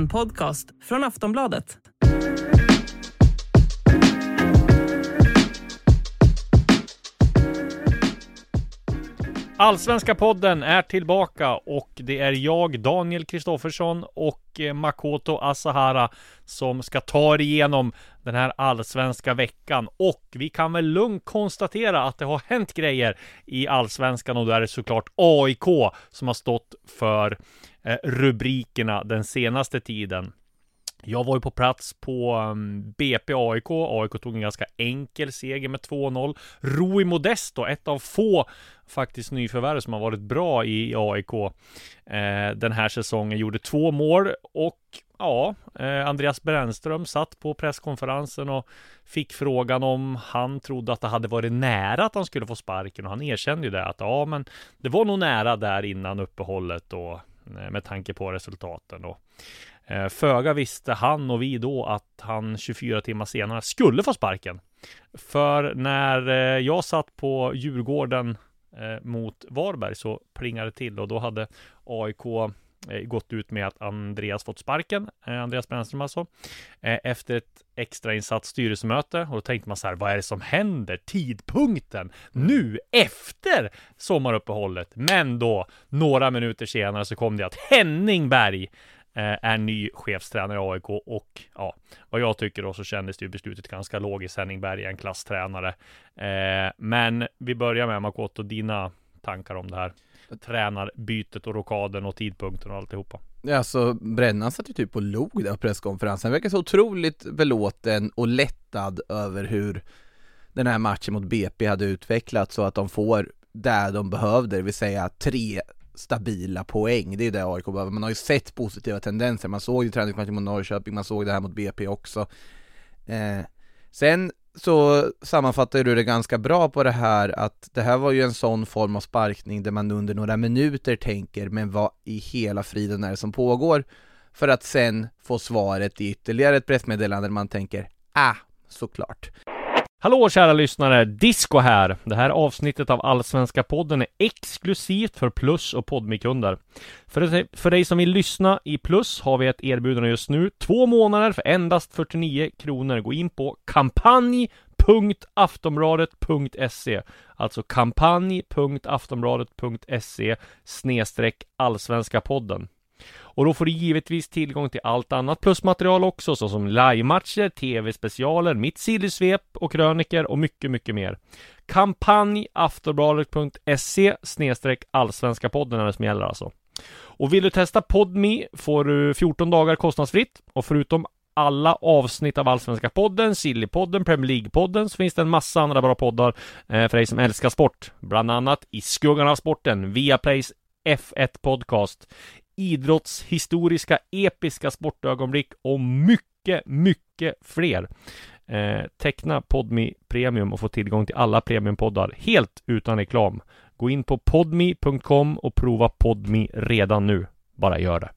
En podcast från Aftonbladet. Allsvenska podden är tillbaka och det är jag, Daniel Kristoffersson och eh, Makoto Asahara som ska ta er igenom den här allsvenska veckan. Och vi kan väl lugnt konstatera att det har hänt grejer i allsvenskan och då är det såklart AIK som har stått för eh, Eh, rubrikerna den senaste tiden. Jag var ju på plats på mm, BP AIK. AIK tog en ganska enkel seger med 2-0. Rui Modesto, ett av få faktiskt nyförvärv som har varit bra i AIK eh, den här säsongen, gjorde två mål och ja, eh, Andreas Brännström satt på presskonferensen och fick frågan om han trodde att det hade varit nära att han skulle få sparken och han erkände ju det att ja, men det var nog nära där innan uppehållet och Eh, med tanke på resultaten då. Eh, föga visste han och vi då att han 24 timmar senare skulle få sparken. För när eh, jag satt på Djurgården mot Varberg så plingade det till och då hade AIK gått ut med att Andreas fått sparken, Andreas Brännström alltså, efter ett extrainsatt styrelsemöte. Och då tänkte man så här, vad är det som händer? Tidpunkten nu efter sommaruppehållet. Men då, några minuter senare så kom det att Henning Berg Eh, är ny chefstränare i AIK och ja, vad jag tycker då så kändes det ju beslutet ganska logiskt. Henning Berg är en klasstränare. Eh, men vi börjar med Makoto, dina tankar om det här tränarbytet och rokaden och tidpunkten och alltihopa. Ja, alltså Brännan satt ju typ och log där på presskonferensen. Han verkar så otroligt belåten och lättad över hur den här matchen mot BP hade utvecklats så att de får där de behövde, det vill säga tre stabila poäng. Det är ju det AIK behöver. Man har ju sett positiva tendenser. Man såg ju träningsmatchen mot Norrköping, man såg det här mot BP också. Eh, sen så sammanfattar du det ganska bra på det här att det här var ju en sån form av sparkning där man under några minuter tänker men vad i hela friden är det som pågår? För att sen få svaret i ytterligare ett pressmeddelande där man tänker ah, såklart. Hallå kära lyssnare! Disco här! Det här avsnittet av Allsvenska podden är exklusivt för Plus och Podmikunder. För, för dig som vill lyssna i Plus har vi ett erbjudande just nu. Två månader för endast 49 kronor. Gå in på kampanj.aftonbladet.se Alltså kampanj.aftonbladet.se snedstreck Allsvenska podden. Och då får du givetvis tillgång till allt annat plusmaterial också, såsom livematcher, tv-specialer, mitt sillysvep och kröniker och mycket, mycket mer. Kampanj aftonbladet.se snedstreck allsvenska podden är det som gäller alltså. Och vill du testa PodMe får du 14 dagar kostnadsfritt och förutom alla avsnitt av Allsvenska podden, Sillypodden, Premier League-podden så finns det en massa andra bra poddar eh, för dig som älskar sport. Bland annat I skuggan av sporten, Viaplays F1 Podcast, idrottshistoriska episka sportögonblick och mycket, mycket fler. Eh, teckna Podmi Premium och få tillgång till alla premiumpoddar helt utan reklam. Gå in på podmi.com och prova Podmi redan nu. Bara gör det.